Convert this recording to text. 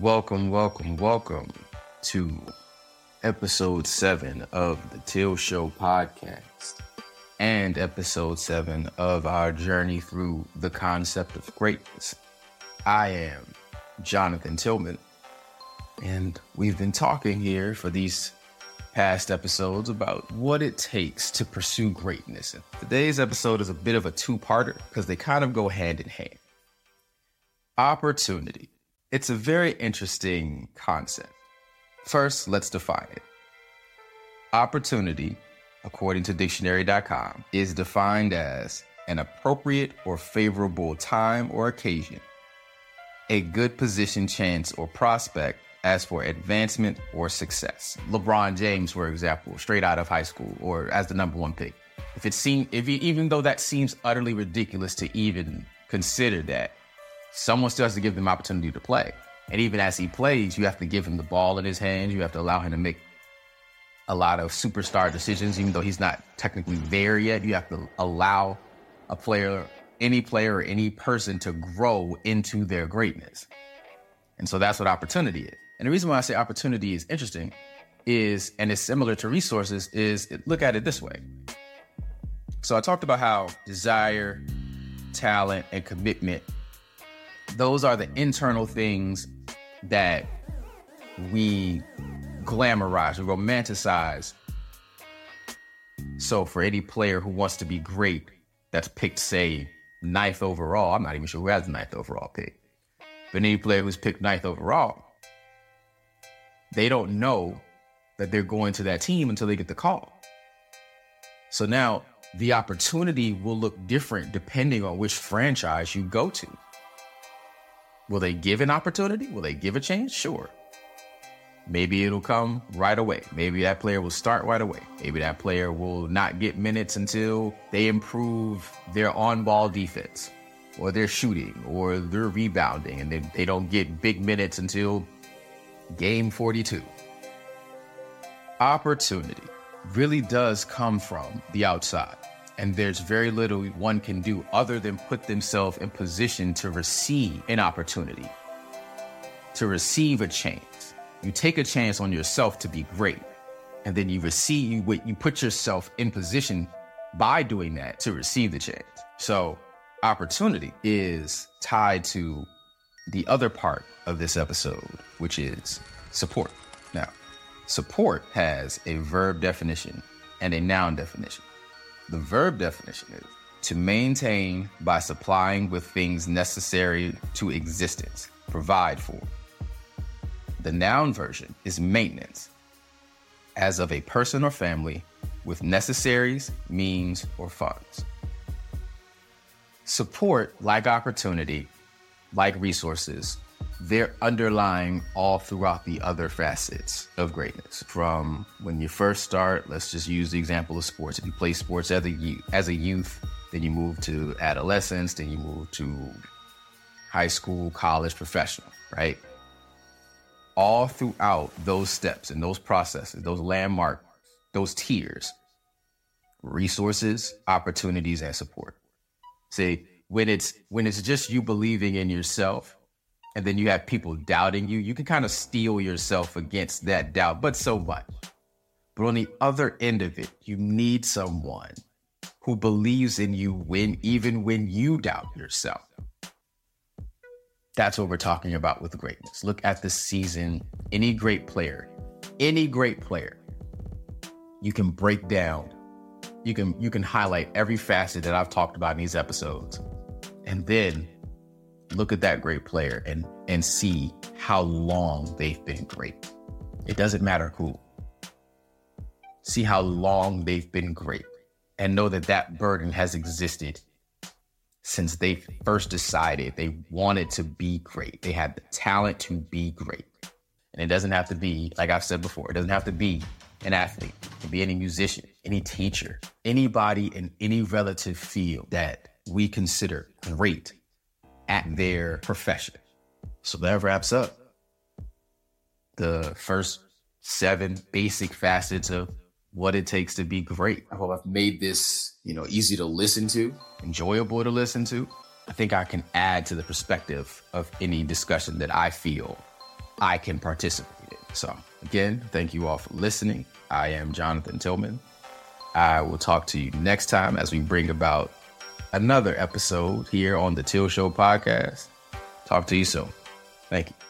Welcome, welcome, welcome to episode seven of the Till Show podcast and episode seven of our journey through the concept of greatness. I am Jonathan Tillman, and we've been talking here for these past episodes about what it takes to pursue greatness. And today's episode is a bit of a two parter because they kind of go hand in hand. Opportunity. It's a very interesting concept. First, let's define it. Opportunity, according to dictionary.com, is defined as an appropriate or favorable time or occasion, a good position, chance, or prospect as for advancement or success. LeBron James, for example, straight out of high school or as the number one pick. If it seems, if even though that seems utterly ridiculous to even consider that, someone still has to give them opportunity to play. And even as he plays, you have to give him the ball in his hands. You have to allow him to make a lot of superstar decisions, even though he's not technically there yet. You have to allow a player, any player or any person to grow into their greatness. And so that's what opportunity is. And the reason why I say opportunity is interesting is, and it's similar to resources, is look at it this way. So I talked about how desire, talent, and commitment those are the internal things that we glamorize, we romanticize. So for any player who wants to be great, that's picked, say, ninth overall, I'm not even sure who has the ninth overall pick, but any player who's picked ninth overall, they don't know that they're going to that team until they get the call. So now the opportunity will look different depending on which franchise you go to. Will they give an opportunity? Will they give a chance? Sure. Maybe it'll come right away. Maybe that player will start right away. Maybe that player will not get minutes until they improve their on ball defense or their shooting or their rebounding and they, they don't get big minutes until game 42. Opportunity really does come from the outside and there's very little one can do other than put themselves in position to receive an opportunity, to receive a chance. You take a chance on yourself to be great, and then you receive what you put yourself in position by doing that to receive the chance. So, opportunity is tied to the other part of this episode, which is support. Now, support has a verb definition and a noun definition. The verb definition is to maintain by supplying with things necessary to existence, provide for. The noun version is maintenance, as of a person or family with necessaries, means, or funds. Support, like opportunity, like resources, they're underlying all throughout the other facets of greatness. From when you first start, let's just use the example of sports. If you play sports as a youth, as a youth, then you move to adolescence, then you move to high school, college, professional, right? All throughout those steps and those processes, those landmarks, those tiers, resources, opportunities, and support. See, when it's when it's just you believing in yourself and then you have people doubting you, you can kind of steel yourself against that doubt, but so much. But on the other end of it, you need someone who believes in you when even when you doubt yourself. That's what we're talking about with greatness. Look at the season. Any great player, any great player, you can break down. You can you can highlight every facet that I've talked about in these episodes. And then look at that great player and and see how long they've been great. It doesn't matter who. See how long they've been great and know that that burden has existed since they first decided they wanted to be great. They had the talent to be great. And it doesn't have to be, like I've said before, it doesn't have to be an athlete. It can be any musician, any teacher, anybody in any relative field that we consider great at their profession. So that wraps up the first seven basic facets of what it takes to be great. I hope I've made this, you know, easy to listen to, enjoyable to listen to. I think I can add to the perspective of any discussion that I feel I can participate in. So, again, thank you all for listening. I am Jonathan Tillman. I will talk to you next time as we bring about another episode here on the Till Show podcast. Talk to you soon. Thank you.